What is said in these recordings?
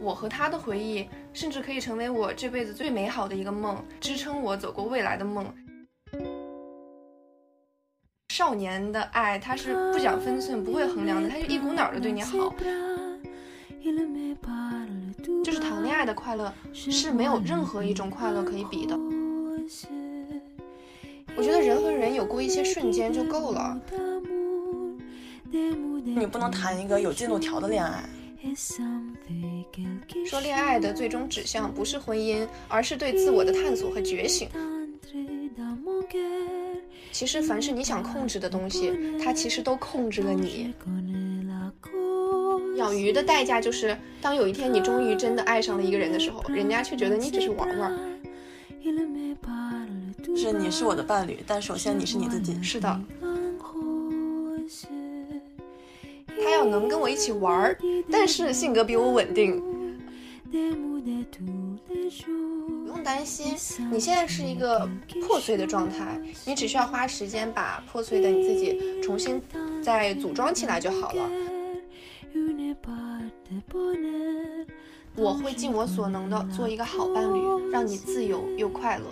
我和他的回忆，甚至可以成为我这辈子最美好的一个梦，支撑我走过未来的梦。少年的爱，他是不讲分寸、不会衡量的，他就一股脑的对你好。就是谈恋爱的快乐是没有任何一种快乐可以比的。我觉得人和人有过一些瞬间就够了。你不能谈一个有进度条的恋爱。说恋爱的最终指向不是婚姻，而是对自我的探索和觉醒。其实凡是你想控制的东西，它其实都控制了你。养鱼的代价就是，当有一天你终于真的爱上了一个人的时候，人家却觉得你只是玩玩。是你是我的伴侣，但首先你是你自己。是的。他要能跟我一起玩，但是性格比我稳定。不用担心，你现在是一个破碎的状态，你只需要花时间把破碎的你自己重新再组装起来就好了。我会尽我所能的做一个好伴侣，让你自由又快乐。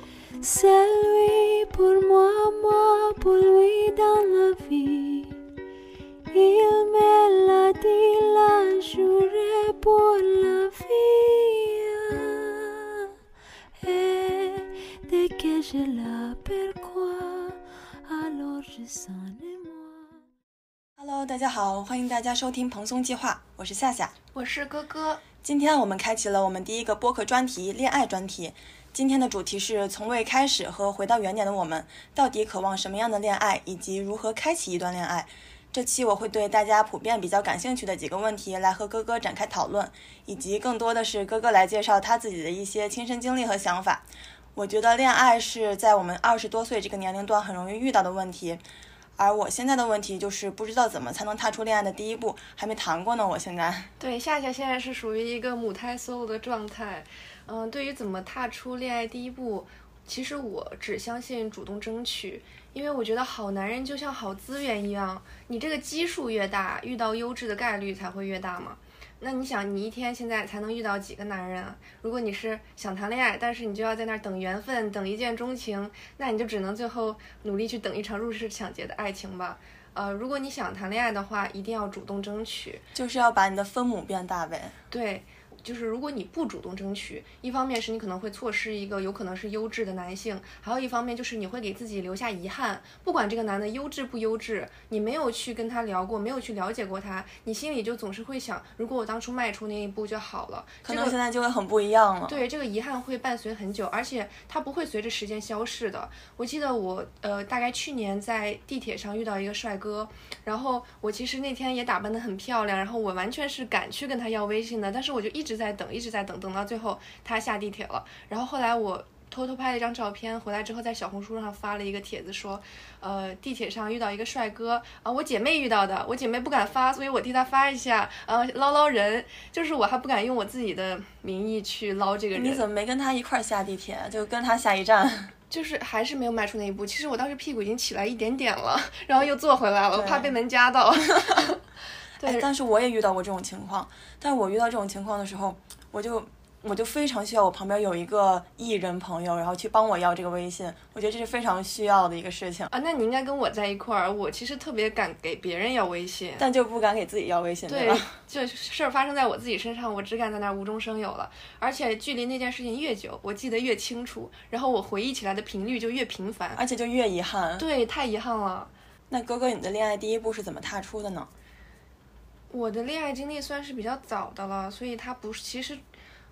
Hello，大家好，欢迎大家收听蓬松计划，我是夏夏，我是哥哥。今天我们开启了我们第一个播客专题——恋爱专题。今天的主题是从未开始和回到原点的我们，到底渴望什么样的恋爱，以及如何开启一段恋爱。这期我会对大家普遍比较感兴趣的几个问题来和哥哥展开讨论，以及更多的是哥哥来介绍他自己的一些亲身经历和想法。我觉得恋爱是在我们二十多岁这个年龄段很容易遇到的问题，而我现在的问题就是不知道怎么才能踏出恋爱的第一步，还没谈过呢。我现在对夏夏现在是属于一个母胎 solo 的状态，嗯，对于怎么踏出恋爱第一步，其实我只相信主动争取。因为我觉得好男人就像好资源一样，你这个基数越大，遇到优质的概率才会越大嘛。那你想，你一天现在才能遇到几个男人啊？如果你是想谈恋爱，但是你就要在那儿等缘分，等一见钟情，那你就只能最后努力去等一场入室抢劫的爱情吧。呃，如果你想谈恋爱的话，一定要主动争取，就是要把你的分母变大呗。对。就是如果你不主动争取，一方面是你可能会错失一个有可能是优质的男性，还有一方面就是你会给自己留下遗憾。不管这个男的优质不优质，你没有去跟他聊过，没有去了解过他，你心里就总是会想，如果我当初迈出那一步就好了。可能现在就会很不一样了。对，这个遗憾会伴随很久，而且它不会随着时间消逝的。我记得我呃，大概去年在地铁上遇到一个帅哥，然后我其实那天也打扮得很漂亮，然后我完全是敢去跟他要微信的，但是我就一直。在等，一直在等，等到最后他下地铁了。然后后来我偷偷拍了一张照片，回来之后在小红书上发了一个帖子，说，呃，地铁上遇到一个帅哥啊，我姐妹遇到的，我姐妹不敢发，所以我替她发一下，呃，捞捞人，就是我还不敢用我自己的名义去捞这个人。你怎么没跟他一块下地铁，就跟他下一站？就是还是没有迈出那一步。其实我当时屁股已经起来一点点了，然后又坐回来了，我怕被门夹到。对，但是我也遇到过这种情况。但是我遇到这种情况的时候，我就我就非常需要我旁边有一个艺人朋友，然后去帮我要这个微信。我觉得这是非常需要的一个事情啊。那你应该跟我在一块儿。我其实特别敢给别人要微信，但就不敢给自己要微信，对吧？就事儿发生在我自己身上，我只敢在那儿无中生有了。而且距离那件事情越久，我记得越清楚，然后我回忆起来的频率就越频繁，而且就越遗憾。对，太遗憾了。那哥哥，你的恋爱第一步是怎么踏出的呢？我的恋爱经历算是比较早的了，所以它不是其实，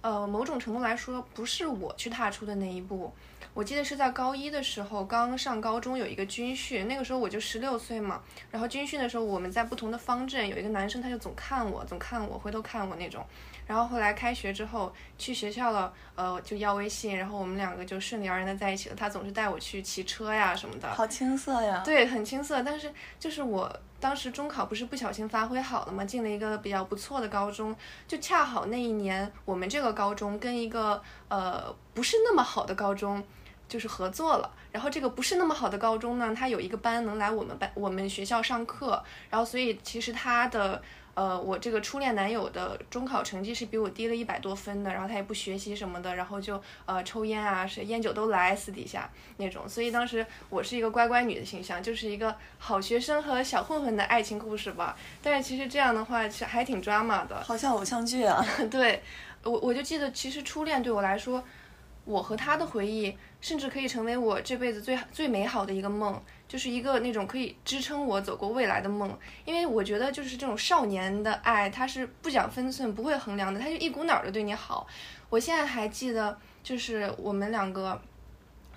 呃，某种程度来说不是我去踏出的那一步。我记得是在高一的时候，刚上高中有一个军训，那个时候我就十六岁嘛。然后军训的时候，我们在不同的方阵，有一个男生他就总看我，总看我，回头看我那种。然后后来开学之后去学校了，呃，就要微信，然后我们两个就顺理而然的在一起了。他总是带我去骑车呀什么的，好青涩呀。对，很青涩。但是就是我当时中考不是不小心发挥好了嘛，进了一个比较不错的高中，就恰好那一年我们这个高中跟一个呃不是那么好的高中就是合作了。然后这个不是那么好的高中呢，他有一个班能来我们班我们学校上课，然后所以其实他的。呃，我这个初恋男友的中考成绩是比我低了一百多分的，然后他也不学习什么的，然后就呃抽烟啊，是烟酒都来，私底下那种，所以当时我是一个乖乖女的形象，就是一个好学生和小混混的爱情故事吧。但是其实这样的话是还挺 drama 的，好像偶像剧啊。对，我我就记得，其实初恋对我来说，我和他的回忆，甚至可以成为我这辈子最最美好的一个梦。就是一个那种可以支撑我走过未来的梦，因为我觉得就是这种少年的爱，它是不讲分寸、不会衡量的，他就一股脑的对你好。我现在还记得，就是我们两个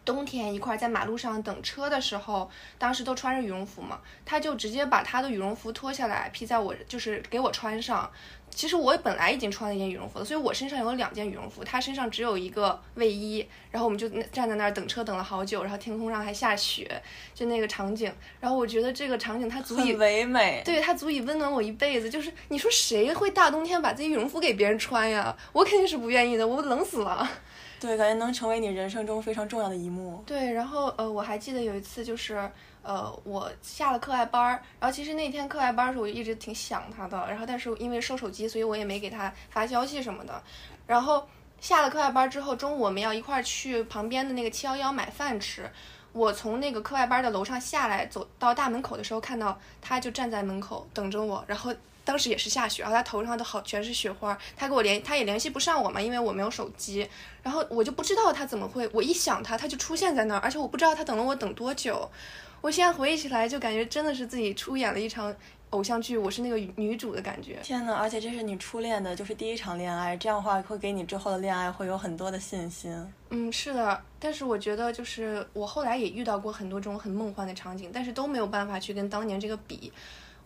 冬天一块在马路上等车的时候，当时都穿着羽绒服嘛，他就直接把他的羽绒服脱下来披在我，就是给我穿上。其实我本来已经穿了一件羽绒服了，所以我身上有两件羽绒服，他身上只有一个卫衣。然后我们就站在那儿等车，等了好久，然后天空上还下雪，就那个场景。然后我觉得这个场景它足以唯美，对它足以温暖我一辈子。就是你说谁会大冬天把自己羽绒服给别人穿呀？我肯定是不愿意的，我冷死了。对，感觉能成为你人生中非常重要的一幕。对，然后呃，我还记得有一次就是。呃，我下了课外班儿，然后其实那天课外班儿时候，我一直挺想他的，然后但是因为收手机，所以我也没给他发消息什么的。然后下了课外班之后，中午我们要一块儿去旁边的那个七幺幺买饭吃。我从那个课外班的楼上下来，走到大门口的时候，看到他就站在门口等着我。然后当时也是下雪，然后他头上都好全是雪花。他给我联，他也联系不上我嘛，因为我没有手机。然后我就不知道他怎么会，我一想他，他就出现在那儿，而且我不知道他等了我等多久。我现在回忆起来，就感觉真的是自己出演了一场偶像剧，我是那个女主的感觉。天呐，而且这是你初恋的，就是第一场恋爱，这样的话会给你之后的恋爱会有很多的信心。嗯，是的，但是我觉得就是我后来也遇到过很多这种很梦幻的场景，但是都没有办法去跟当年这个比。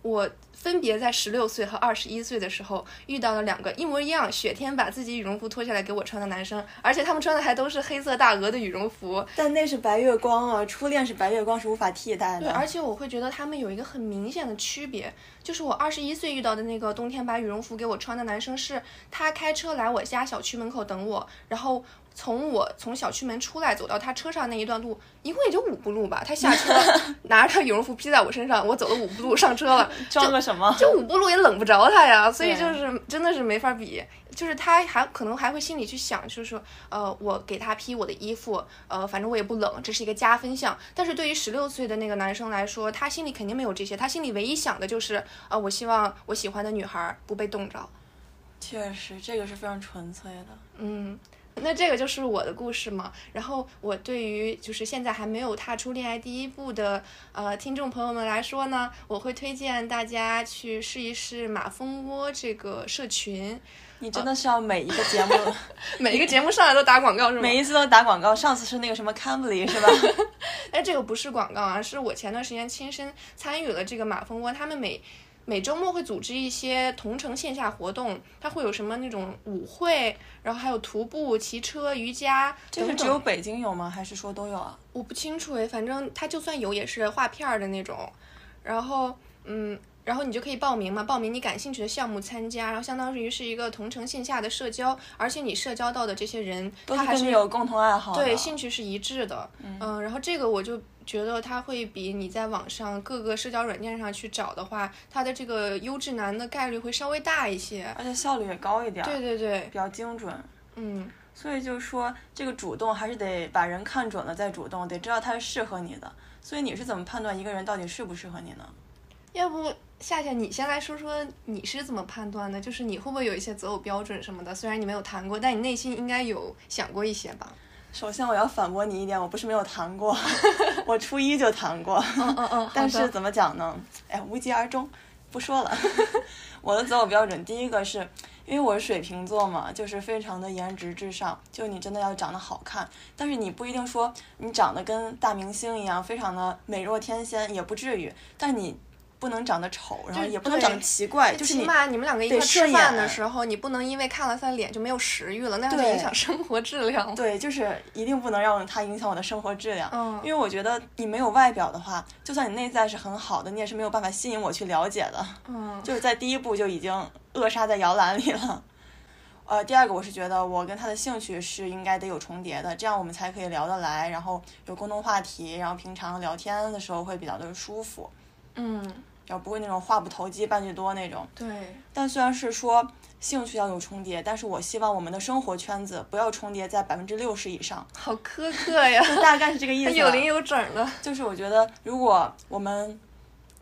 我分别在十六岁和二十一岁的时候遇到了两个一模一样，雪天把自己羽绒服脱下来给我穿的男生，而且他们穿的还都是黑色大鹅的羽绒服。但那是白月光啊，初恋是白月光是无法替代的。对，而且我会觉得他们有一个很明显的区别，就是我二十一岁遇到的那个冬天把羽绒服给我穿的男生，是他开车来我家小区门口等我，然后。从我从小区门出来走到他车上那一段路，一共也就五步路吧。他下车 拿着他羽绒服披在我身上，我走了五步路上车了。装个什么？就五步路也冷不着他呀，所以就是真的是没法比。就是他还可能还会心里去想，就是说，呃，我给他披我的衣服，呃，反正我也不冷，这是一个加分项。但是对于十六岁的那个男生来说，他心里肯定没有这些，他心里唯一想的就是，呃，我希望我喜欢的女孩不被冻着。确实，这个是非常纯粹的。嗯。那这个就是我的故事嘛。然后我对于就是现在还没有踏出恋爱第一步的呃听众朋友们来说呢，我会推荐大家去试一试马蜂窝这个社群。你真的是要每一个节目，每一个节目上来都打广告是吗？每一次都打广告。上次是那个什么 Cambly 是吧？哎，这个不是广告啊，是我前段时间亲身参与了这个马蜂窝，他们每。每周末会组织一些同城线下活动，它会有什么那种舞会，然后还有徒步、骑车、瑜伽这是只有北京有吗？还是说都有啊？我不清楚诶，反正它就算有也是画片儿的那种。然后，嗯，然后你就可以报名嘛，报名你感兴趣的项目参加，然后相当于是一个同城线下的社交，而且你社交到的这些人，他还是有共同爱好，对，兴趣是一致的。嗯，然后这个我就。觉得它会比你在网上各个社交软件上去找的话，它的这个优质男的概率会稍微大一些，而且效率也高一点。对对对，比较精准。嗯，所以就是说，这个主动还是得把人看准了再主动，得知道他是适合你的。所以你是怎么判断一个人到底适不适合你呢？要不夏夏你先来说说你是怎么判断的？就是你会不会有一些择偶标准什么的？虽然你没有谈过，但你内心应该有想过一些吧？首先，我要反驳你一点，我不是没有谈过，我初一就谈过。嗯嗯嗯。但是怎么讲呢？哎，无疾而终，不说了。我的择偶标准，第一个是因为我是水瓶座嘛，就是非常的颜值至上，就你真的要长得好看，但是你不一定说你长得跟大明星一样，非常的美若天仙，也不至于，但你。不能长得丑，然后也不能长得奇怪，就是起码你们两个一块吃饭的时候，你不能因为看了他的脸就没有食欲了，那样就影响生活质量。对，就是一定不能让他影响我的生活质量。嗯，因为我觉得你没有外表的话，就算你内在是很好的，你也是没有办法吸引我去了解的。嗯，就是在第一步就已经扼杀在摇篮里了。呃，第二个我是觉得我跟他的兴趣是应该得有重叠的，这样我们才可以聊得来，然后有共同话题，然后平常聊天的时候会比较的舒服。嗯。然后不会那种话不投机半句多那种。对，但虽然是说兴趣要有重叠，但是我希望我们的生活圈子不要重叠在百分之六十以上，好苛刻呀，大概是这个意思。有零有整的。就是我觉得，如果我们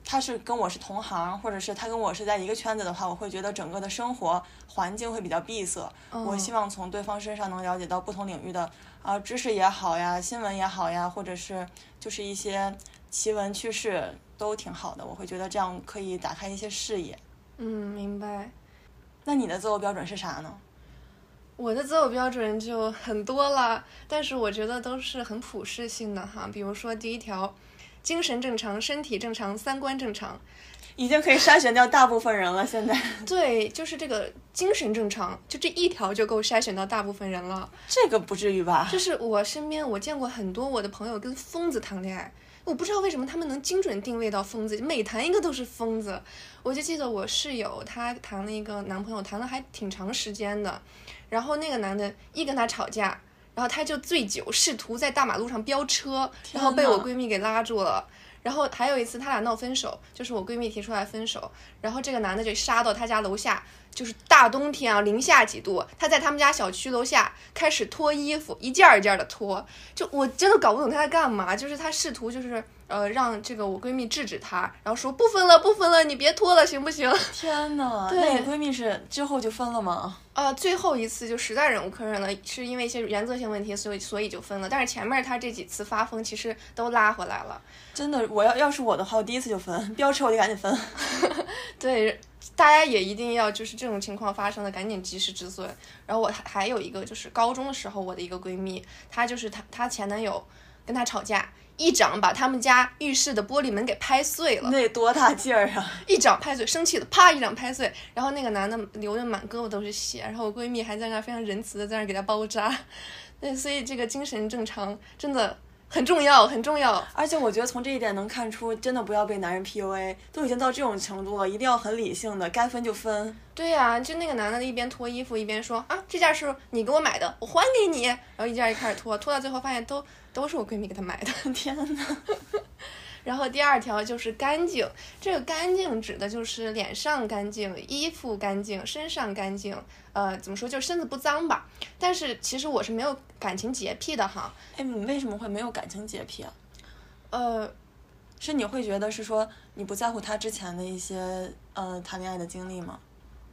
他是跟我是同行，或者是他跟我是在一个圈子的话，我会觉得整个的生活环境会比较闭塞。我希望从对方身上能了解到不同领域的啊知识也好呀，新闻也好呀，或者是就是一些奇闻趣事都挺好的。我会觉得这样可以打开一些视野。嗯，明白。那你的择偶标准是啥呢？我的择偶标准就很多了，但是我觉得都是很普适性的哈。比如说第一条。精神正常，身体正常，三观正常，已经可以筛选掉大部分人了。现在 对，就是这个精神正常，就这一条就够筛选到大部分人了。这个不至于吧？就是我身边我见过很多我的朋友跟疯子谈恋爱，我不知道为什么他们能精准定位到疯子，每谈一个都是疯子。我就记得我室友她谈了一个男朋友，谈了还挺长时间的，然后那个男的一跟她吵架。然后她就醉酒，试图在大马路上飙车，然后被我闺蜜给拉住了。然后还有一次，他俩闹分手，就是我闺蜜提出来分手，然后这个男的就杀到他家楼下，就是大冬天啊，零下几度，他在他们家小区楼下开始脱衣服，一件一件的脱，就我真的搞不懂他在干嘛，就是他试图就是。呃，让这个我闺蜜制止他，然后说不分了，不分了，你别脱了，行不行？天呐，那你闺蜜是之后就分了吗？呃，最后一次就实在忍无可忍了，是因为一些原则性问题，所以所以就分了。但是前面他这几次发疯，其实都拉回来了。真的，我要要是我的话，我第一次就分，飙车我就赶紧分。对，大家也一定要就是这种情况发生了，赶紧及时止损。然后我还还有一个就是高中的时候，我的一个闺蜜，她就是她她前男友跟她吵架。一掌把他们家浴室的玻璃门给拍碎了，那多大劲儿啊！一掌拍碎，生气的，啪一掌拍碎，然后那个男的流的满胳膊都是血，然后我闺蜜还在那非常仁慈的在那给他包扎。对，所以这个精神正常真的很重要，很重要。而且我觉得从这一点能看出，真的不要被男人 PUA，都已经到这种程度了，一定要很理性的，该分就分。对呀，就那个男的一边脱衣服一边说啊，这件是你给我买的，我还给你。然后一件一开始脱，脱到最后发现都。都是我闺蜜给他买的，天呐。然后第二条就是干净，这个干净指的就是脸上干净、衣服干净、身上干净，呃，怎么说就身子不脏吧。但是其实我是没有感情洁癖的哈。哎，你为什么会没有感情洁癖啊？呃，是你会觉得是说你不在乎他之前的一些呃谈恋爱的经历吗？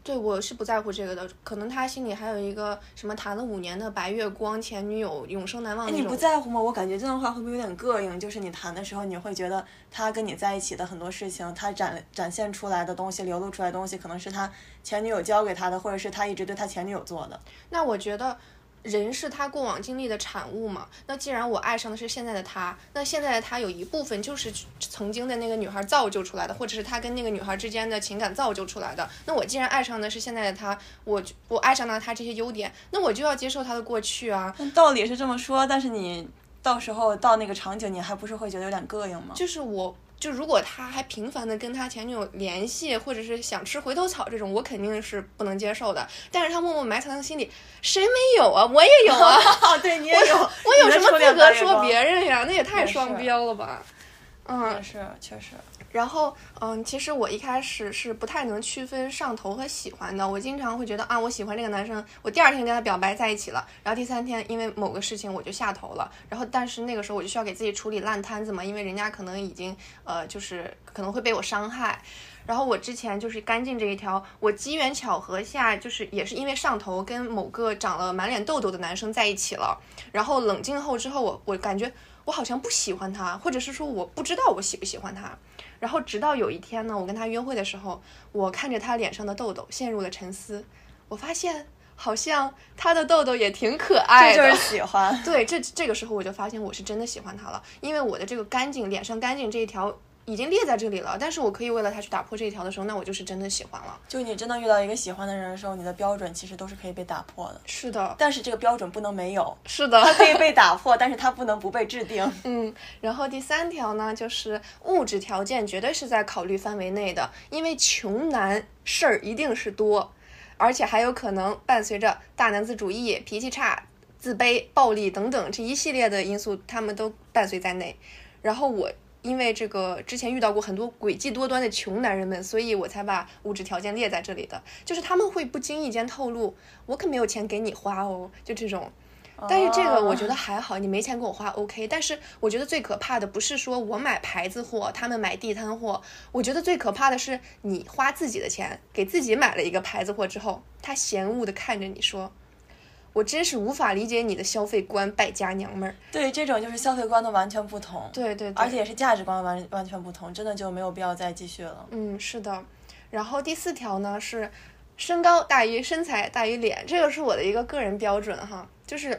对，我是不在乎这个的。可能他心里还有一个什么谈了五年的白月光前女友，永生难忘那种。你不在乎吗？我感觉这样的话会不会有点膈应？就是你谈的时候，你会觉得他跟你在一起的很多事情，他展展现出来的东西，流露出来的东西，可能是他前女友教给他的，或者是他一直对他前女友做的。那我觉得。人是他过往经历的产物嘛？那既然我爱上的是现在的他，那现在的他有一部分就是曾经的那个女孩造就出来的，或者是他跟那个女孩之间的情感造就出来的。那我既然爱上的是现在的他，我我爱上了他这些优点，那我就要接受他的过去啊。道理是这么说，但是你到时候到那个场景，你还不是会觉得有点膈应吗？就是我。就如果他还频繁的跟他前女友联系，或者是想吃回头草这种，我肯定是不能接受的。但是他默默埋藏在心里，谁没有啊？我也有啊！对你也有，我有 什么资格说别人呀？那也太双标了吧？嗯，是确实。然后，嗯，其实我一开始是不太能区分上头和喜欢的。我经常会觉得啊，我喜欢这个男生，我第二天跟他表白在一起了，然后第三天因为某个事情我就下头了。然后，但是那个时候我就需要给自己处理烂摊子嘛，因为人家可能已经呃，就是可能会被我伤害。然后我之前就是干净这一条，我机缘巧合下就是也是因为上头跟某个长了满脸痘痘的男生在一起了。然后冷静后之后，我我感觉我好像不喜欢他，或者是说我不知道我喜不喜欢他。然后直到有一天呢，我跟他约会的时候，我看着他脸上的痘痘，陷入了沉思。我发现好像他的痘痘也挺可爱的，这就是喜欢。对，这这个时候我就发现我是真的喜欢他了，因为我的这个干净，脸上干净这一条。已经列在这里了，但是我可以为了他去打破这一条的时候，那我就是真的喜欢了。就你真的遇到一个喜欢的人的时候，你的标准其实都是可以被打破的。是的，但是这个标准不能没有。是的，它可以被打破，但是它不能不被制定。嗯，然后第三条呢，就是物质条件绝对是在考虑范围内的，因为穷男事儿一定是多，而且还有可能伴随着大男子主义、脾气差、自卑、暴力等等这一系列的因素，他们都伴随在内。然后我。因为这个之前遇到过很多诡计多端的穷男人们，所以我才把物质条件列在这里的。就是他们会不经意间透露，我可没有钱给你花哦，就这种。但是这个我觉得还好，你没钱给我花，OK。但是我觉得最可怕的不是说我买牌子货，他们买地摊货。我觉得最可怕的是你花自己的钱给自己买了一个牌子货之后，他嫌恶的看着你说：“我真是无法理解你的消费观，败家娘们儿。”对，这种就是消费观的完全不同。对对，而且也是价值观完完全不同，真的就没有必要再继续了。嗯，是的。然后第四条呢是身高大于身材大于脸，这个是我的一个个人标准哈。就是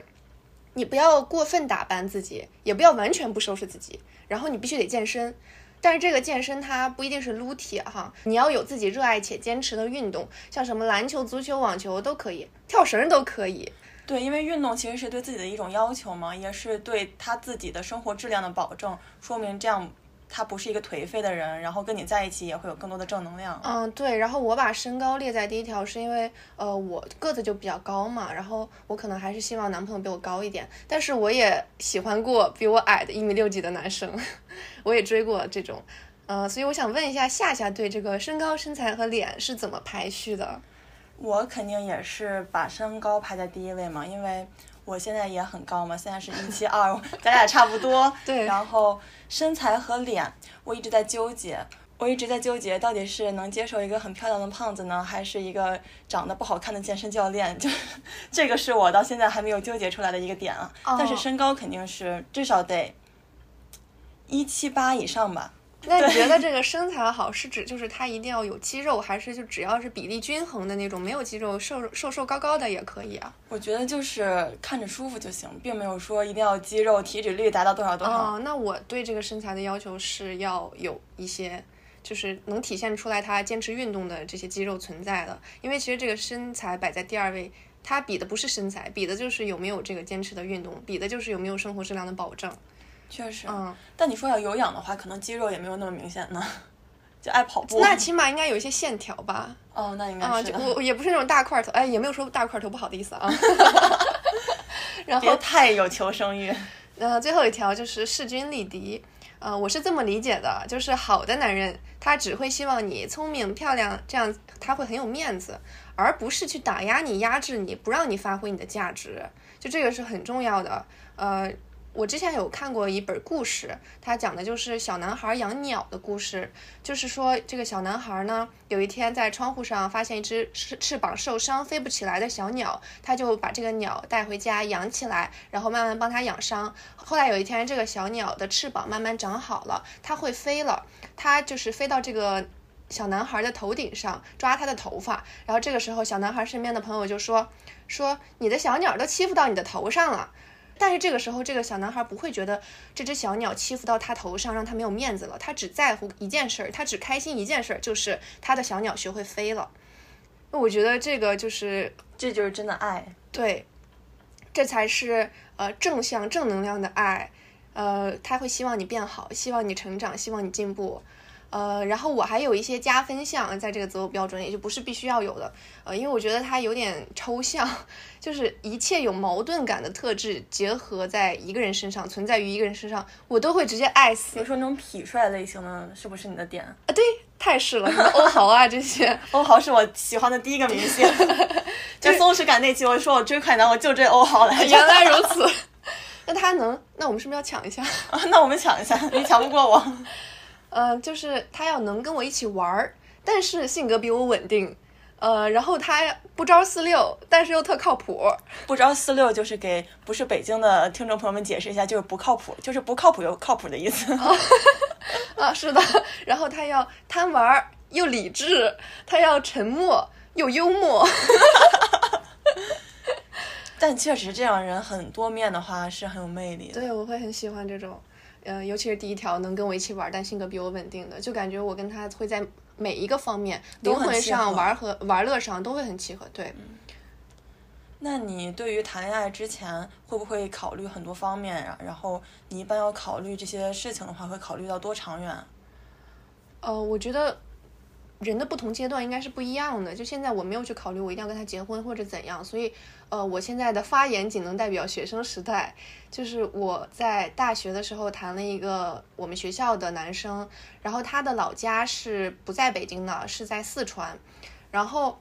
你不要过分打扮自己，也不要完全不收拾自己，然后你必须得健身。但是这个健身它不一定是撸铁哈，你要有自己热爱且坚持的运动，像什么篮球、足球、网球都可以，跳绳都可以。对，因为运动其实是对自己的一种要求嘛，也是对他自己的生活质量的保证，说明这样。他不是一个颓废的人，然后跟你在一起也会有更多的正能量。嗯，对。然后我把身高列在第一条，是因为呃我个子就比较高嘛，然后我可能还是希望男朋友比我高一点。但是我也喜欢过比我矮的一米六几的男生，我也追过这种。呃，所以我想问一下夏夏对这个身高、身材和脸是怎么排序的？我肯定也是把身高排在第一位嘛，因为。我现在也很高嘛，现在是一七二，咱俩差不多。对。然后身材和脸，我一直在纠结，我一直在纠结，到底是能接受一个很漂亮的胖子呢，还是一个长得不好看的健身教练？就这个是我到现在还没有纠结出来的一个点啊。哦。但是身高肯定是至少得一七八以上吧。那你觉得这个身材好是指就是他一定要有肌肉，还是就只要是比例均衡的那种，没有肌肉、瘦瘦瘦高高的也可以啊？我觉得就是看着舒服就行，并没有说一定要肌肉、体脂率达到多少多少。哦，那我对这个身材的要求是要有一些，就是能体现出来他坚持运动的这些肌肉存在的。因为其实这个身材摆在第二位，它比的不是身材，比的就是有没有这个坚持的运动，比的就是有没有生活质量的保证。确实，嗯，但你说要有氧的话，可能肌肉也没有那么明显呢，就爱跑步。那起码应该有一些线条吧？哦，那应该是。我我也不是那种大块头，哎，也没有说大块头不好的意思啊。然后太有求生欲。呃，最后一条就是势均力敌。呃，我是这么理解的，就是好的男人他只会希望你聪明漂亮，这样他会很有面子，而不是去打压你、压制你，不让你发挥你的价值。就这个是很重要的。呃。我之前有看过一本故事，它讲的就是小男孩养鸟的故事。就是说，这个小男孩呢，有一天在窗户上发现一只翅翅膀受伤、飞不起来的小鸟，他就把这个鸟带回家养起来，然后慢慢帮他养伤。后来有一天，这个小鸟的翅膀慢慢长好了，它会飞了。它就是飞到这个小男孩的头顶上，抓他的头发。然后这个时候，小男孩身边的朋友就说：“说你的小鸟都欺负到你的头上了。”但是这个时候，这个小男孩不会觉得这只小鸟欺负到他头上，让他没有面子了。他只在乎一件事儿，他只开心一件事儿，就是他的小鸟学会飞了。那我觉得这个就是，这就是真的爱。对，这才是呃正向正能量的爱。呃，他会希望你变好，希望你成长，希望你进步。呃，然后我还有一些加分项在这个择偶标准，里就不是必须要有的。呃，因为我觉得它有点抽象，就是一切有矛盾感的特质结合在一个人身上，存在于一个人身上，我都会直接爱死。比如说那种痞帅类型的，是不是你的点啊？对，太是了，什么欧豪啊这些，欧豪是我喜欢的第一个明星。就松弛感那期，我说我追快男，我就追欧豪来。原来如此，那他能？那我们是不是要抢一下？啊，那我们抢一下，你抢不过我。呃，就是他要能跟我一起玩儿，但是性格比我稳定，呃，然后他不招四六，但是又特靠谱。不招四六就是给不是北京的听众朋友们解释一下，就是不靠谱，就是不靠谱又靠谱的意思。啊，是的。然后他要贪玩又理智，他要沉默又幽默。但确实这样人很多面的话是很有魅力的。对，我会很喜欢这种。呃，尤其是第一条，能跟我一起玩，但性格比我稳定的，就感觉我跟他会在每一个方面，灵魂上、玩和玩乐上都会很契合。对。那你对于谈恋爱之前会不会考虑很多方面呀？然后你一般要考虑这些事情的话，会考虑到多长远？呃，我觉得人的不同阶段应该是不一样的。就现在我没有去考虑我一定要跟他结婚或者怎样，所以呃，我现在的发言仅能代表学生时代。就是我在大学的时候谈了一个我们学校的男生，然后他的老家是不在北京的，是在四川，然后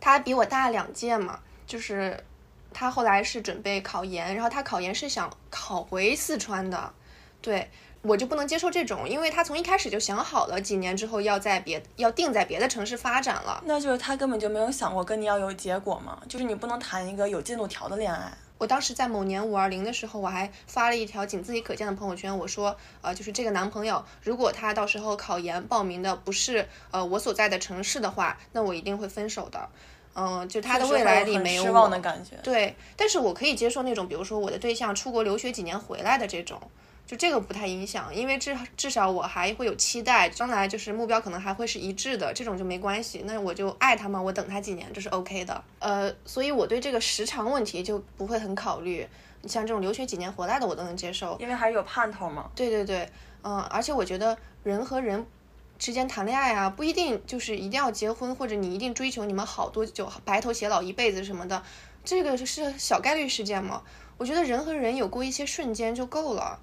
他比我大两届嘛，就是他后来是准备考研，然后他考研是想考回四川的，对。我就不能接受这种，因为他从一开始就想好了，几年之后要在别要定在别的城市发展了。那就是他根本就没有想过跟你要有结果嘛，就是你不能谈一个有进度条的恋爱。我当时在某年五二零的时候，我还发了一条仅自己可见的朋友圈，我说，呃，就是这个男朋友，如果他到时候考研报名的不是呃我所在的城市的话，那我一定会分手的。嗯，就他的未来里没有失望的感觉。对，但是我可以接受那种，比如说我的对象出国留学几年回来的这种。就这个不太影响，因为至至少我还会有期待，将来就是目标可能还会是一致的，这种就没关系。那我就爱他嘛，我等他几年这是 OK 的。呃，所以我对这个时长问题就不会很考虑。你像这种留学几年回来的，我都能接受，因为还是有盼头嘛。对对对，嗯，而且我觉得人和人之间谈恋爱啊，不一定就是一定要结婚，或者你一定追求你们好多久白头偕老一辈子什么的，这个是小概率事件嘛。我觉得人和人有过一些瞬间就够了。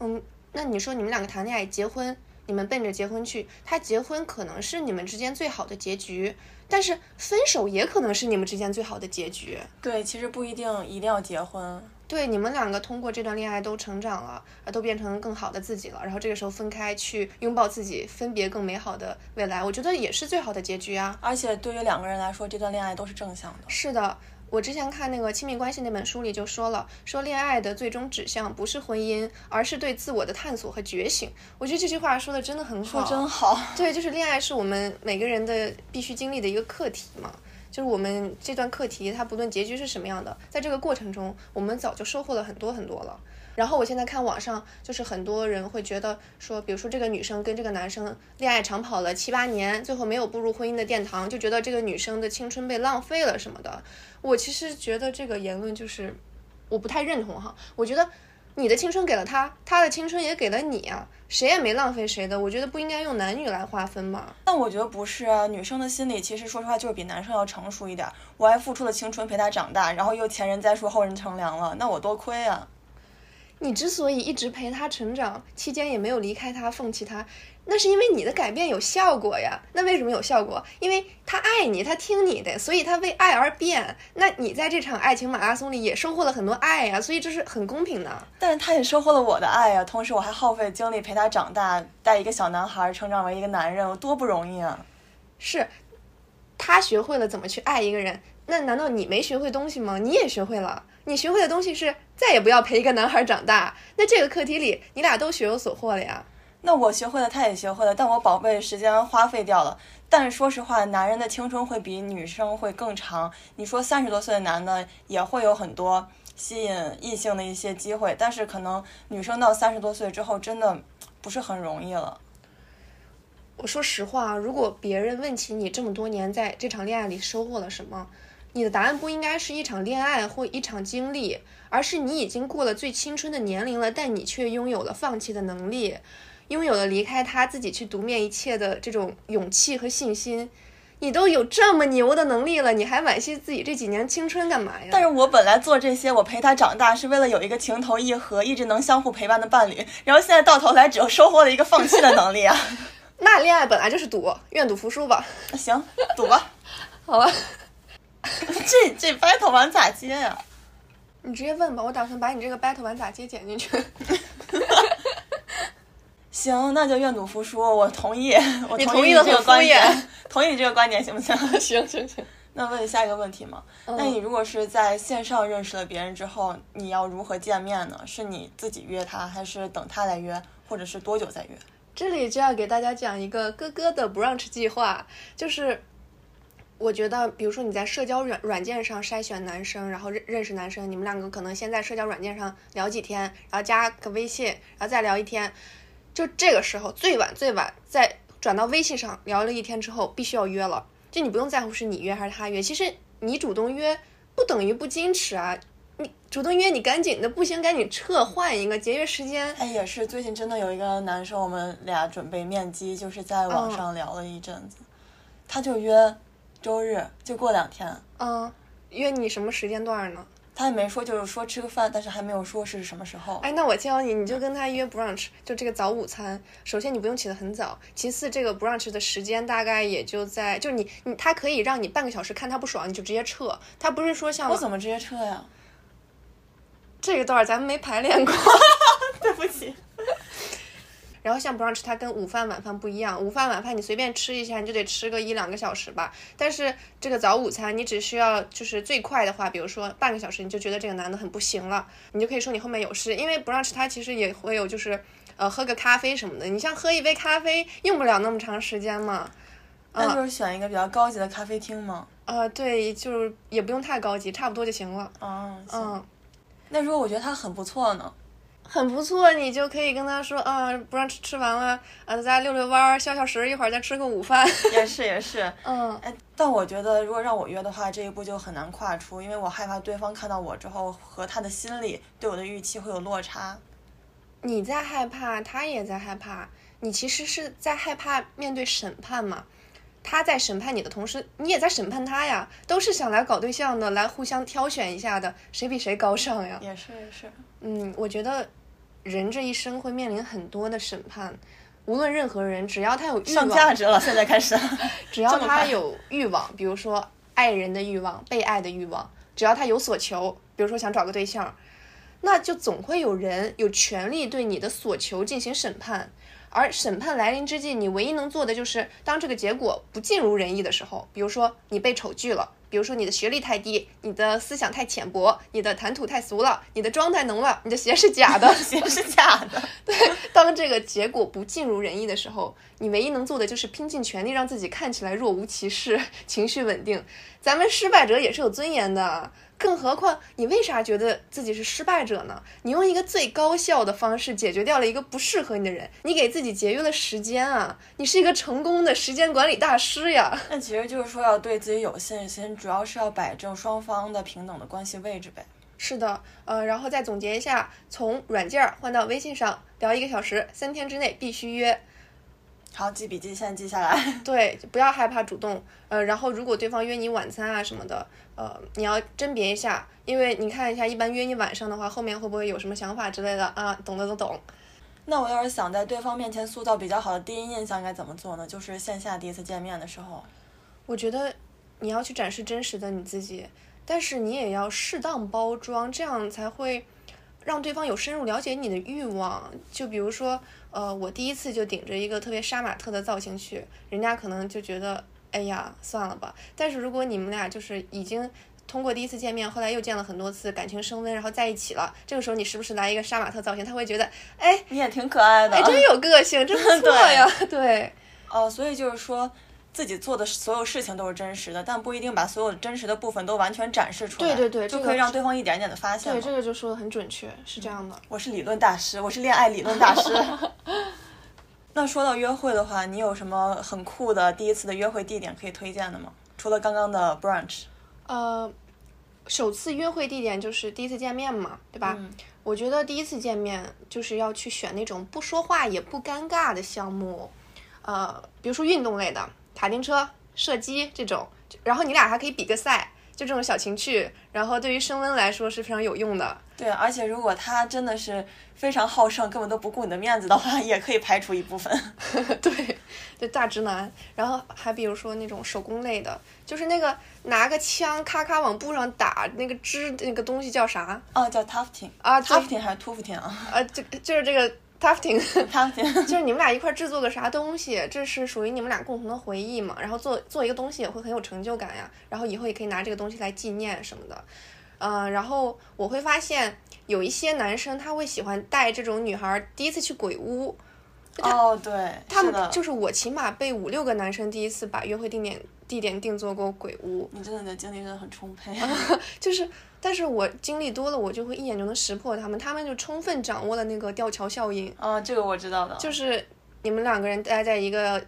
嗯，那你说你们两个谈恋爱结婚，你们奔着结婚去，他结婚可能是你们之间最好的结局，但是分手也可能是你们之间最好的结局。对，其实不一定一定要结婚。对，你们两个通过这段恋爱都成长了，啊，都变成更好的自己了，然后这个时候分开去拥抱自己，分别更美好的未来，我觉得也是最好的结局啊。而且对于两个人来说，这段恋爱都是正向的。是的。我之前看那个亲密关系那本书里就说了，说恋爱的最终指向不是婚姻，而是对自我的探索和觉醒。我觉得这句话说的真的很好，说真好。对，就是恋爱是我们每个人的必须经历的一个课题嘛。就是我们这段课题，它不论结局是什么样的，在这个过程中，我们早就收获了很多很多了。然后我现在看网上，就是很多人会觉得说，比如说这个女生跟这个男生恋爱长跑了七八年，最后没有步入婚姻的殿堂，就觉得这个女生的青春被浪费了什么的。我其实觉得这个言论就是我不太认同哈。我觉得你的青春给了他，他的青春也给了你啊，谁也没浪费谁的。我觉得不应该用男女来划分嘛。但我觉得不是啊，女生的心理其实说实话就是比男生要成熟一点。我还付出了青春陪他长大，然后又前人栽树后人乘凉了，那我多亏啊。你之所以一直陪他成长，期间也没有离开他、放弃他，那是因为你的改变有效果呀。那为什么有效果？因为他爱你，他听你的，所以他为爱而变。那你在这场爱情马拉松里也收获了很多爱呀，所以这是很公平的。但是他也收获了我的爱呀，同时我还耗费精力陪他长大，带一个小男孩成长为一个男人，多不容易啊！是，他学会了怎么去爱一个人，那难道你没学会东西吗？你也学会了。你学会的东西是再也不要陪一个男孩长大。那这个课题里，你俩都学有所获了呀。那我学会了，他也学会了，但我宝贝时间花费掉了。但是说实话，男人的青春会比女生会更长。你说三十多岁的男的也会有很多吸引异性的一些机会，但是可能女生到三十多岁之后，真的不是很容易了。我说实话，如果别人问起你这么多年在这场恋爱里收获了什么？你的答案不应该是一场恋爱或一场经历，而是你已经过了最青春的年龄了，但你却拥有了放弃的能力，拥有了离开他自己去独面一切的这种勇气和信心。你都有这么牛的能力了，你还惋惜自己这几年青春干嘛呀？但是我本来做这些，我陪他长大是为了有一个情投意合、一直能相互陪伴的伴侣，然后现在到头来只有收获了一个放弃的能力啊！那恋爱本来就是赌，愿赌服输吧。行，赌吧。好吧。这这 battle 完咋接呀？你直接问吧，我打算把你这个 battle 完咋接剪进去。行，那就愿赌服输，我同意。我同意的这个观点，同意你这个观点行不行？行行行。那问下一个问题嘛？那你如果是在线上认识了别人之后，你要如何见面呢？是你自己约他，还是等他来约，或者是多久再约？这里就要给大家讲一个哥哥的 brunch 计划，就是。我觉得，比如说你在社交软软件上筛选男生，然后认认识男生，你们两个可能先在社交软件上聊几天，然后加个微信，然后再聊一天，就这个时候最晚最晚再转到微信上聊了一天之后，必须要约了。就你不用在乎是你约还是他约，其实你主动约不等于不矜持啊。你主动约你赶紧的，不行赶紧撤，换一个节约时间。哎，也是最近真的有一个男生，我们俩准备面基，就是在网上聊了一阵子。他就约周日，就过两天。嗯，约你什么时间段呢？他也没说，就是说吃个饭，但是还没有说是什么时候。哎，那我教你，你就跟他约 brunch，就这个早午餐。首先你不用起得很早，其次这个 brunch 的时间大概也就在，就你你他可以让你半个小时，看他不爽你就直接撤。他不是说像我怎么直接撤呀？这个段咱们没排练过，对不起。然后像 brunch，它跟午饭晚饭不一样。午饭晚饭你随便吃一下，你就得吃个一两个小时吧。但是这个早午餐，你只需要就是最快的话，比如说半个小时，你就觉得这个男的很不行了，你就可以说你后面有事。因为 brunch 它其实也会有就是呃喝个咖啡什么的。你像喝一杯咖啡用不了那么长时间嘛。那就是选一个比较高级的咖啡厅吗？呃，对，就是也不用太高级，差不多就行了。嗯，行。那如果我觉得他很不错呢？很不错，你就可以跟他说啊，不让吃吃完了，啊，咱俩溜溜弯儿，消消食，一会儿再吃个午饭。也 是也是，嗯，哎，但我觉得如果让我约的话，这一步就很难跨出，因为我害怕对方看到我之后和他的心里对我的预期会有落差。你在害怕，他也在害怕，你其实是在害怕面对审判嘛？他在审判你的同时，你也在审判他呀，都是想来搞对象的，来互相挑选一下的，谁比谁高尚呀？也是也是，嗯，我觉得。人这一生会面临很多的审判，无论任何人，只要他有欲望，上价值了，现在开始，只要他有欲望，比如说爱人的欲望、被爱的欲望，只要他有所求，比如说想找个对象，那就总会有人有权利对你的所求进行审判。而审判来临之际，你唯一能做的就是当这个结果不尽如人意的时候，比如说你被丑拒了。比如说你的学历太低，你的思想太浅薄，你的谈吐太俗了，你的妆太浓了，你的鞋是假的，鞋是假的。对，当这个结果不尽如人意的时候，你唯一能做的就是拼尽全力让自己看起来若无其事，情绪稳定。咱们失败者也是有尊严的。更何况，你为啥觉得自己是失败者呢？你用一个最高效的方式解决掉了一个不适合你的人，你给自己节约了时间啊！你是一个成功的时间管理大师呀！那其实就是说要对自己有信心，主要是要摆正双方的平等的关系位置呗。是的，呃，然后再总结一下，从软件换到微信上聊一个小时，三天之内必须约。好，记笔记，现在记下来。对，不要害怕主动。呃，然后如果对方约你晚餐啊什么的，呃，你要甄别一下，因为你看一下，一般约你晚上的话，后面会不会有什么想法之类的啊？懂的都懂。那我要是想在对方面前塑造比较好的第一印象，该怎么做呢？就是线下第一次见面的时候，我觉得你要去展示真实的你自己，但是你也要适当包装，这样才会让对方有深入了解你的欲望。就比如说。呃，我第一次就顶着一个特别杀马特的造型去，人家可能就觉得，哎呀，算了吧。但是如果你们俩就是已经通过第一次见面，后来又见了很多次，感情升温，然后在一起了，这个时候你时不时来一个杀马特造型，他会觉得，哎，你也挺可爱的，哎，真有个性，真不 错呀，对。哦，所以就是说。自己做的所有事情都是真实的，但不一定把所有真实的部分都完全展示出来。对对对，就可以让对方一点点的发现。对，这个就说的很准确，是这样的。我是理论大师，我是恋爱理论大师。那说到约会的话，你有什么很酷的第一次的约会地点可以推荐的吗？除了刚刚的 brunch。呃，首次约会地点就是第一次见面嘛，对吧？我觉得第一次见面就是要去选那种不说话也不尴尬的项目，呃，比如说运动类的。卡丁车、射击这种，然后你俩还可以比个赛，就这种小情趣，然后对于升温来说是非常有用的。对，而且如果他真的是非常好胜，根本都不顾你的面子的话，也可以排除一部分。对，对大直男。然后还比如说那种手工类的，就是那个拿个枪咔咔往布上打那个织那个东西叫啥？哦，叫 tufting 啊，tufting 还是 tufting 啊？啊，就就是这个。Tufting，就是你们俩一块制作个啥东西，这是属于你们俩共同的回忆嘛？然后做做一个东西也会很有成就感呀。然后以后也可以拿这个东西来纪念什么的。嗯，然后我会发现有一些男生他会喜欢带这种女孩第一次去鬼屋。哦，对，他们就是我起码被五六个男生第一次把约会定点地点定做过鬼屋。你真的你的精力真的很充沛。就是。但是我经历多了，我就会一眼就能识破他们，他们就充分掌握了那个吊桥效应。啊，这个我知道的。就是你们两个人待在一个，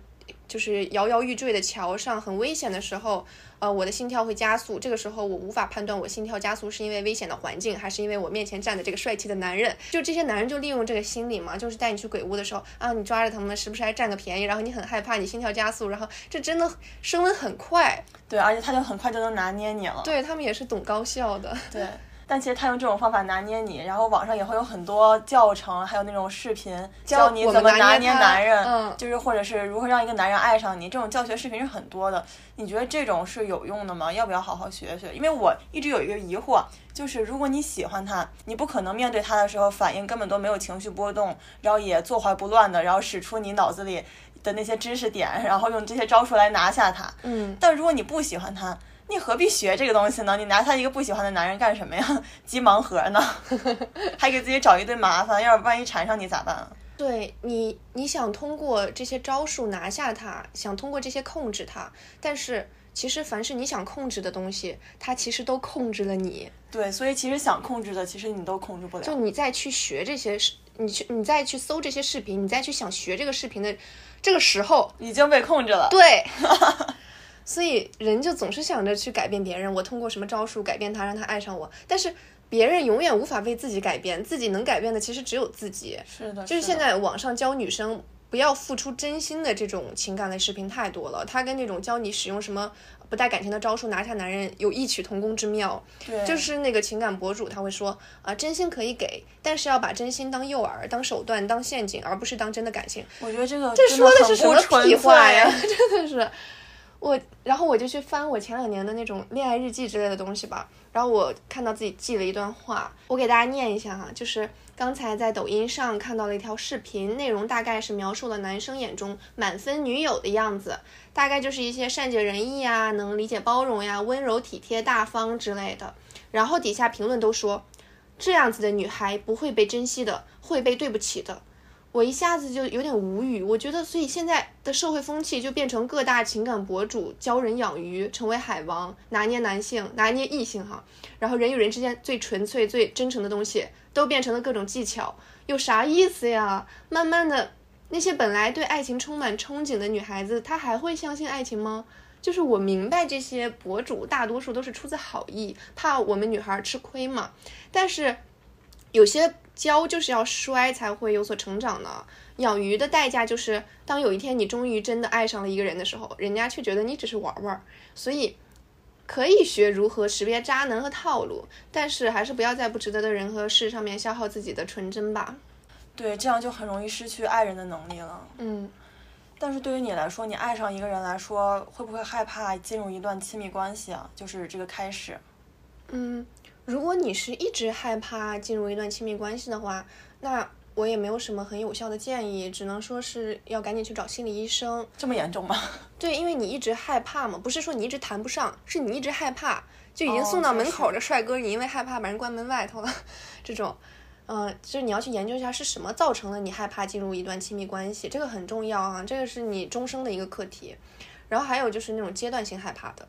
就是摇摇欲坠的桥上很危险的时候，呃，我的心跳会加速。这个时候我无法判断我心跳加速是因为危险的环境，还是因为我面前站的这个帅气的男人。就这些男人就利用这个心理嘛，就是带你去鬼屋的时候啊，你抓着他们时不时还占个便宜？然后你很害怕，你心跳加速，然后这真的升温很快。对，而且他就很快就能拿捏你了。对他们也是懂高效的。对。但其实他用这种方法拿捏你，然后网上也会有很多教程，还有那种视频教你怎么拿捏男人，嗯，就是或者是如何让一个男人爱上你，这种教学视频是很多的。你觉得这种是有用的吗？要不要好好学学？因为我一直有一个疑惑，就是如果你喜欢他，你不可能面对他的时候反应根本都没有情绪波动，然后也坐怀不乱的，然后使出你脑子里的那些知识点，然后用这些招数来拿下他。嗯，但如果你不喜欢他。你何必学这个东西呢？你拿他一个不喜欢的男人干什么呀？集盲盒呢？还给自己找一堆麻烦，要是万一缠上你咋办？对你，你想通过这些招数拿下他，想通过这些控制他，但是其实凡是你想控制的东西，他其实都控制了你。对，所以其实想控制的，其实你都控制不了。就你再去学这些视，你去你再去搜这些视频，你再去想学这个视频的这个时候，已经被控制了。对。所以人就总是想着去改变别人，我通过什么招数改变他，让他爱上我。但是别人永远无法为自己改变，自己能改变的其实只有自己。是的，就是现在网上教女生不要付出真心的这种情感类视频太多了，他跟那种教你使用什么不带感情的招数拿下男人有异曲同工之妙。对，就是那个情感博主他会说啊，真心可以给，但是要把真心当诱饵、当手段、当陷阱，而不是当真的感情。我觉得这个这说的是什么屁话呀？真的是。我，然后我就去翻我前两年的那种恋爱日记之类的东西吧，然后我看到自己记了一段话，我给大家念一下哈，就是刚才在抖音上看到了一条视频，内容大概是描述了男生眼中满分女友的样子，大概就是一些善解人意呀，能理解包容呀，温柔体贴大方之类的，然后底下评论都说，这样子的女孩不会被珍惜的，会被对不起的。我一下子就有点无语，我觉得，所以现在的社会风气就变成各大情感博主教人养鱼，成为海王，拿捏男性，拿捏异性哈。然后人与人之间最纯粹、最真诚的东西，都变成了各种技巧，有啥意思呀？慢慢的，那些本来对爱情充满憧憬的女孩子，她还会相信爱情吗？就是我明白这些博主大多数都是出自好意，怕我们女孩吃亏嘛。但是有些。教就是要摔才会有所成长呢。养鱼的代价就是，当有一天你终于真的爱上了一个人的时候，人家却觉得你只是玩玩。所以，可以学如何识别渣男和套路，但是还是不要在不值得的人和事上面消耗自己的纯真吧。对，这样就很容易失去爱人的能力了。嗯。但是对于你来说，你爱上一个人来说，会不会害怕进入一段亲密关系啊？就是这个开始。嗯。如果你是一直害怕进入一段亲密关系的话，那我也没有什么很有效的建议，只能说是要赶紧去找心理医生。这么严重吗？对，因为你一直害怕嘛，不是说你一直谈不上，是你一直害怕，就已经送到门口的帅哥，你因为害怕把人关门外头了。这种，嗯，就是你要去研究一下是什么造成了你害怕进入一段亲密关系，这个很重要啊，这个是你终生的一个课题。然后还有就是那种阶段性害怕的。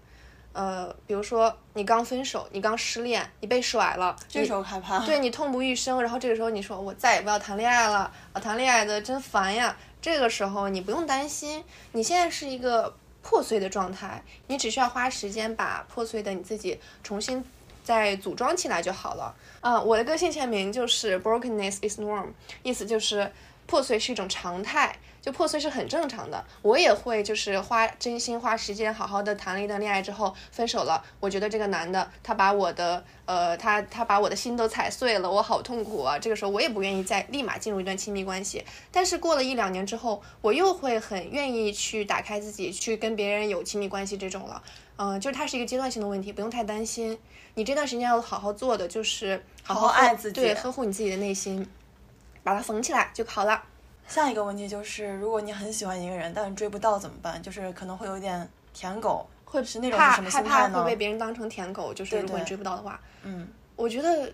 呃，比如说你刚分手，你刚失恋，你被甩了，这时候害怕，对你痛不欲生。然后这个时候你说我再也不要谈恋爱了，啊谈恋爱的真烦呀。这个时候你不用担心，你现在是一个破碎的状态，你只需要花时间把破碎的你自己重新再组装起来就好了。啊，我的个性签名就是 brokenness is norm，意思就是破碎是一种常态。就破碎是很正常的，我也会就是花真心花时间好好的谈了一段恋爱之后分手了。我觉得这个男的他把我的呃他他把我的心都踩碎了，我好痛苦啊！这个时候我也不愿意再立马进入一段亲密关系。但是过了一两年之后，我又会很愿意去打开自己，去跟别人有亲密关系这种了。嗯，就是它是一个阶段性的问题，不用太担心。你这段时间要好好做的就是好好爱自己，对，呵护你自己的内心，把它缝起来就好了。下一个问题就是，如果你很喜欢一个人，但是追不到怎么办？就是可能会有点舔狗，会是那种什么心态呢？害怕会被别人当成舔狗，就是如果你追不到的话。嗯，我觉得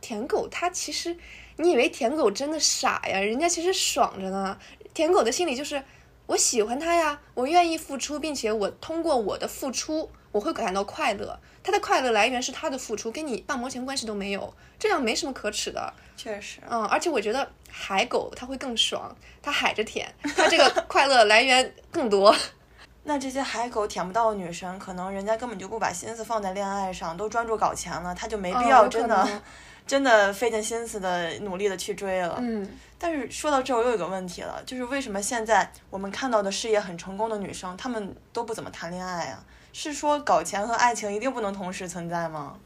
舔狗他其实，你以为舔狗真的傻呀？人家其实爽着呢。舔狗的心理就是。我喜欢他呀，我愿意付出，并且我通过我的付出，我会感到快乐。他的快乐来源是他的付出，跟你半毛钱关系都没有，这样没什么可耻的。确实，嗯，而且我觉得海狗它会更爽，它海着舔，它这个快乐来源更多。那这些海狗舔不到的女生，可能人家根本就不把心思放在恋爱上，都专注搞钱了，他就没必要真的、真的费尽心思的努力的去追了。嗯，但是说到这，我又有个问题了，就是为什么现在我们看到的事业很成功的女生，她们都不怎么谈恋爱啊？是说搞钱和爱情一定不能同时存在吗？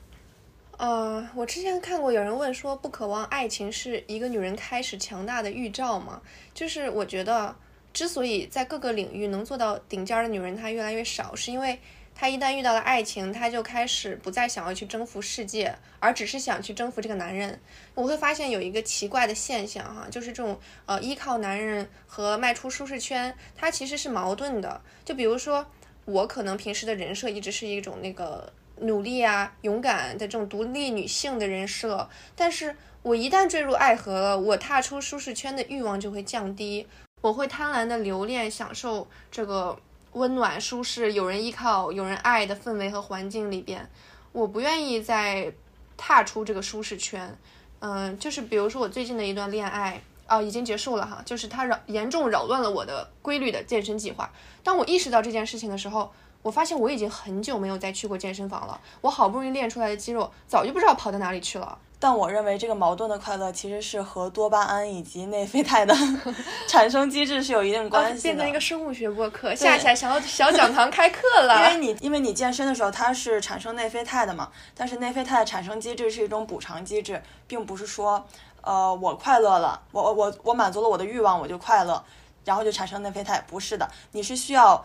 呃，我之前看过有人问说，不渴望爱情是一个女人开始强大的预兆吗？就是我觉得。之所以在各个领域能做到顶尖的女人她越来越少，是因为她一旦遇到了爱情，她就开始不再想要去征服世界，而只是想去征服这个男人。我会发现有一个奇怪的现象哈，就是这种呃依靠男人和迈出舒适圈，它其实是矛盾的。就比如说我可能平时的人设一直是一种那个努力啊、勇敢的这种独立女性的人设，但是我一旦坠入爱河了，我踏出舒适圈的欲望就会降低。我会贪婪的留恋，享受这个温暖、舒适、有人依靠、有人爱的氛围和环境里边。我不愿意再踏出这个舒适圈。嗯，就是比如说我最近的一段恋爱，哦，已经结束了哈，就是它扰严重扰乱了我的规律的健身计划。当我意识到这件事情的时候，我发现我已经很久没有再去过健身房了。我好不容易练出来的肌肉，早就不知道跑到哪里去了。但我认为这个矛盾的快乐其实是和多巴胺以及内啡肽的 产生机制是有一定关系的。变成一个生物学播客，下起来小小讲堂开课了。因为你因为你健身的时候它是产生内啡肽的嘛，但是内啡肽的产生机制是一种补偿机制，并不是说呃我快乐了，我我我我满足了我的欲望我就快乐，然后就产生内啡肽，不是的，你是需要。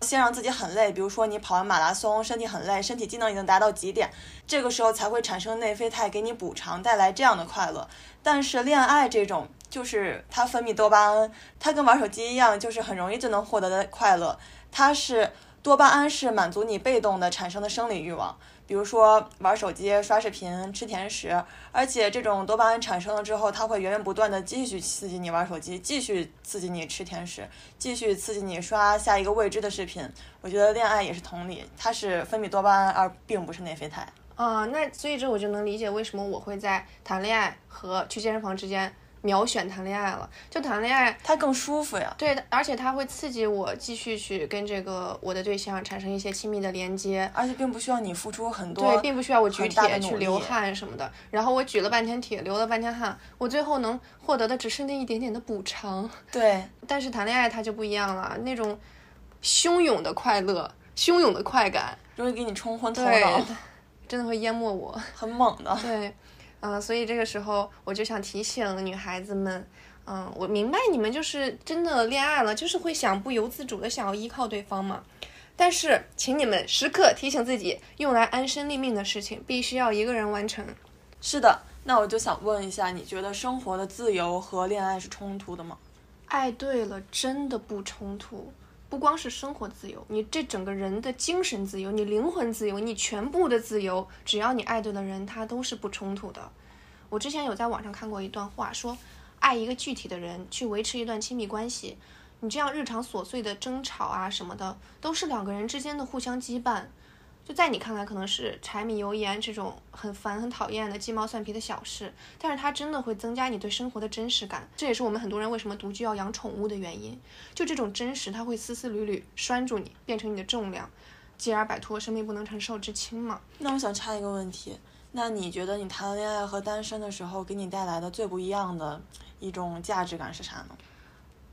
先让自己很累，比如说你跑完马拉松，身体很累，身体机能已经达到极点，这个时候才会产生内啡肽给你补偿，带来这样的快乐。但是恋爱这种，就是它分泌多巴胺，它跟玩手机一样，就是很容易就能获得的快乐，它是。多巴胺是满足你被动的产生的生理欲望，比如说玩手机、刷视频、吃甜食，而且这种多巴胺产生了之后，它会源源不断的继续刺激你玩手机，继续刺激你吃甜食，继续刺激你刷下一个未知的视频。我觉得恋爱也是同理，它是分泌多巴胺，而并不是内啡肽。啊，那所以这我就能理解为什么我会在谈恋爱和去健身房之间。秒选谈恋爱了，就谈恋爱，它更舒服呀。对，而且它会刺激我继续去跟这个我的对象产生一些亲密的连接，而且并不需要你付出很多，对，并不需要我举铁去流汗什么的。然后我举了半天铁，流了半天汗，我最后能获得的只是那一点点的补偿。对，但是谈恋爱它就不一样了，那种汹涌的快乐、汹涌的快感，容易给你冲昏头脑，真的会淹没我，很猛的。对。嗯，所以这个时候我就想提醒女孩子们，嗯，我明白你们就是真的恋爱了，就是会想不由自主的想要依靠对方嘛。但是，请你们时刻提醒自己，用来安身立命的事情必须要一个人完成。是的，那我就想问一下，你觉得生活的自由和恋爱是冲突的吗？爱对了，真的不冲突。不光是生活自由，你这整个人的精神自由，你灵魂自由，你全部的自由，只要你爱对了人，他都是不冲突的。我之前有在网上看过一段话，说爱一个具体的人，去维持一段亲密关系，你这样日常琐碎的争吵啊什么的，都是两个人之间的互相羁绊。就在你看来可能是柴米油盐这种很烦很讨厌的鸡毛蒜皮的小事，但是它真的会增加你对生活的真实感。这也是我们很多人为什么独居要养宠物的原因。就这种真实，它会丝丝缕缕拴住你，变成你的重量，继而摆脱生命不能承受之轻嘛。那我想插一个问题，那你觉得你谈恋爱和单身的时候给你带来的最不一样的一种价值感是啥呢？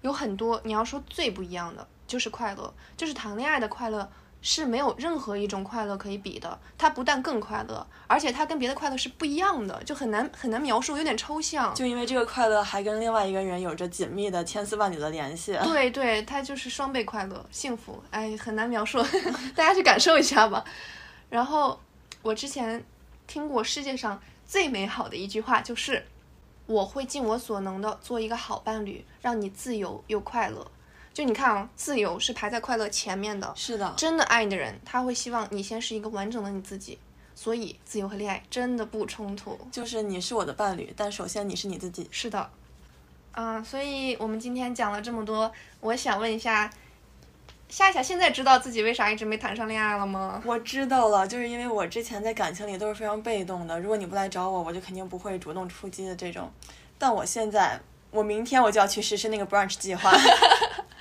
有很多，你要说最不一样的就是快乐，就是谈恋爱的快乐。是没有任何一种快乐可以比的，它不但更快乐，而且它跟别的快乐是不一样的，就很难很难描述，有点抽象。就因为这个快乐还跟另外一个人有着紧密的千丝万缕的联系。对对，它就是双倍快乐，幸福，哎，很难描述，大家去感受一下吧。然后我之前听过世界上最美好的一句话，就是我会尽我所能的做一个好伴侣，让你自由又快乐。就你看啊，自由是排在快乐前面的。是的，真的爱你的人，他会希望你先是一个完整的你自己。所以，自由和恋爱真的不冲突。就是你是我的伴侣，但首先你是你自己。是的。嗯，所以我们今天讲了这么多，我想问一下，夏夏现在知道自己为啥一直没谈上恋爱了吗？我知道了，就是因为我之前在感情里都是非常被动的，如果你不来找我，我就肯定不会主动出击的这种。但我现在，我明天我就要去实施那个 brunch 计划。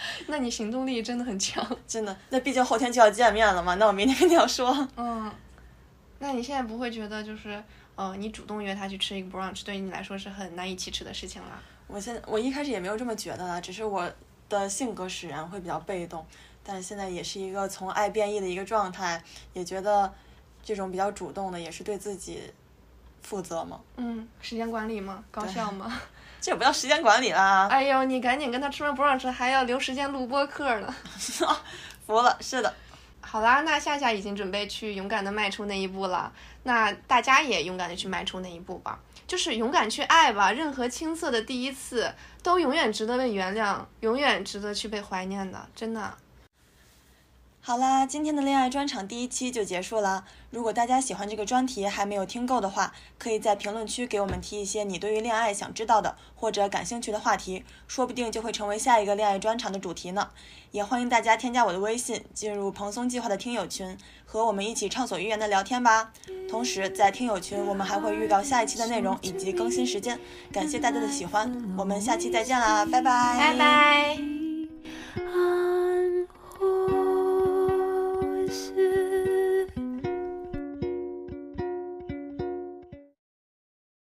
那你行动力真的很强，真的。那毕竟后天就要见面了嘛，那我明天肯定要说。嗯，那你现在不会觉得就是，呃，你主动约他去吃一个 brunch，对于你来说是很难以启齿的事情了？我现我一开始也没有这么觉得啦，只是我的性格使然，会比较被动。但是现在也是一个从爱变异的一个状态，也觉得这种比较主动的也是对自己负责嘛。嗯，时间管理嘛？高效吗？这也不叫时间管理啦。哎呦，你赶紧跟他吃完 brunch，还要留时间录播课呢。服了，是的。好啦，那夏夏已经准备去勇敢的迈出那一步了，那大家也勇敢的去迈出那一步吧，就是勇敢去爱吧。任何青涩的第一次都永远值得被原谅，永远值得去被怀念的，真的。好啦，今天的恋爱专场第一期就结束了。如果大家喜欢这个专题还没有听够的话，可以在评论区给我们提一些你对于恋爱想知道的或者感兴趣的话题，说不定就会成为下一个恋爱专场的主题呢。也欢迎大家添加我的微信，进入蓬松计划的听友群，和我们一起畅所欲言的聊天吧。同时，在听友群我们还会预告下一期的内容以及更新时间。感谢大家的喜欢，我们下期再见啦，拜拜，拜拜。